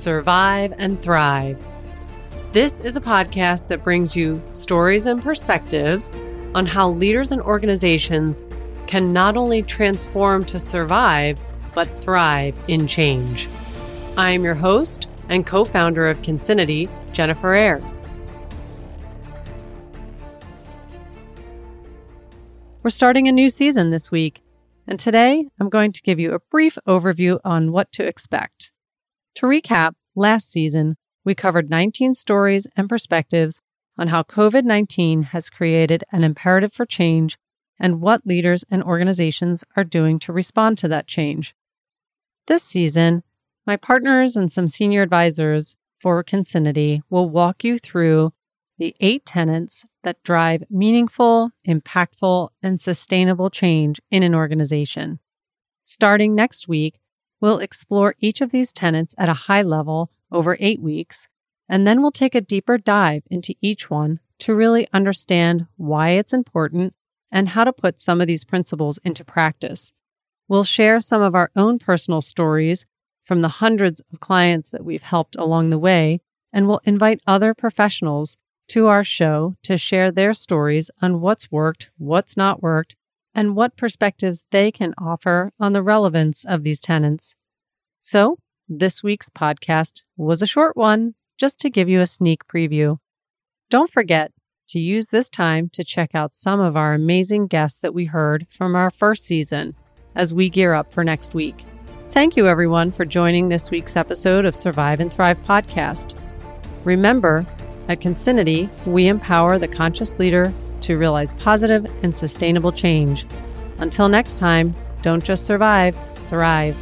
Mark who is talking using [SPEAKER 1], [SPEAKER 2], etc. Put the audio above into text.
[SPEAKER 1] Survive and Thrive. This is a podcast that brings you stories and perspectives on how leaders and organizations can not only transform to survive, but thrive in change. I am your host and co founder of Kincinity, Jennifer Ayers. We're starting a new season this week, and today I'm going to give you a brief overview on what to expect. To recap, last season, we covered 19 stories and perspectives on how COVID 19 has created an imperative for change and what leaders and organizations are doing to respond to that change. This season, my partners and some senior advisors for Kincinity will walk you through the eight tenets that drive meaningful, impactful, and sustainable change in an organization. Starting next week, we'll explore each of these tenets at a high level over eight weeks, and then we'll take a deeper dive into each one to really understand why it's important and how to put some of these principles into practice. We'll share some of our own personal stories from the hundreds of clients that we've helped along the way, and we'll invite other professionals to our show to share their stories on what's worked, what's not worked, and what perspectives they can offer on the relevance of these tenants. So, this week's podcast was a short one, just to give you a sneak preview. Don't forget to use this time to check out some of our amazing guests that we heard from our first season as we gear up for next week. Thank you, everyone, for joining this week's episode of Survive and Thrive podcast. Remember, at Kincinity, we empower the conscious leader to realize positive and sustainable change. Until next time, don't just survive, thrive.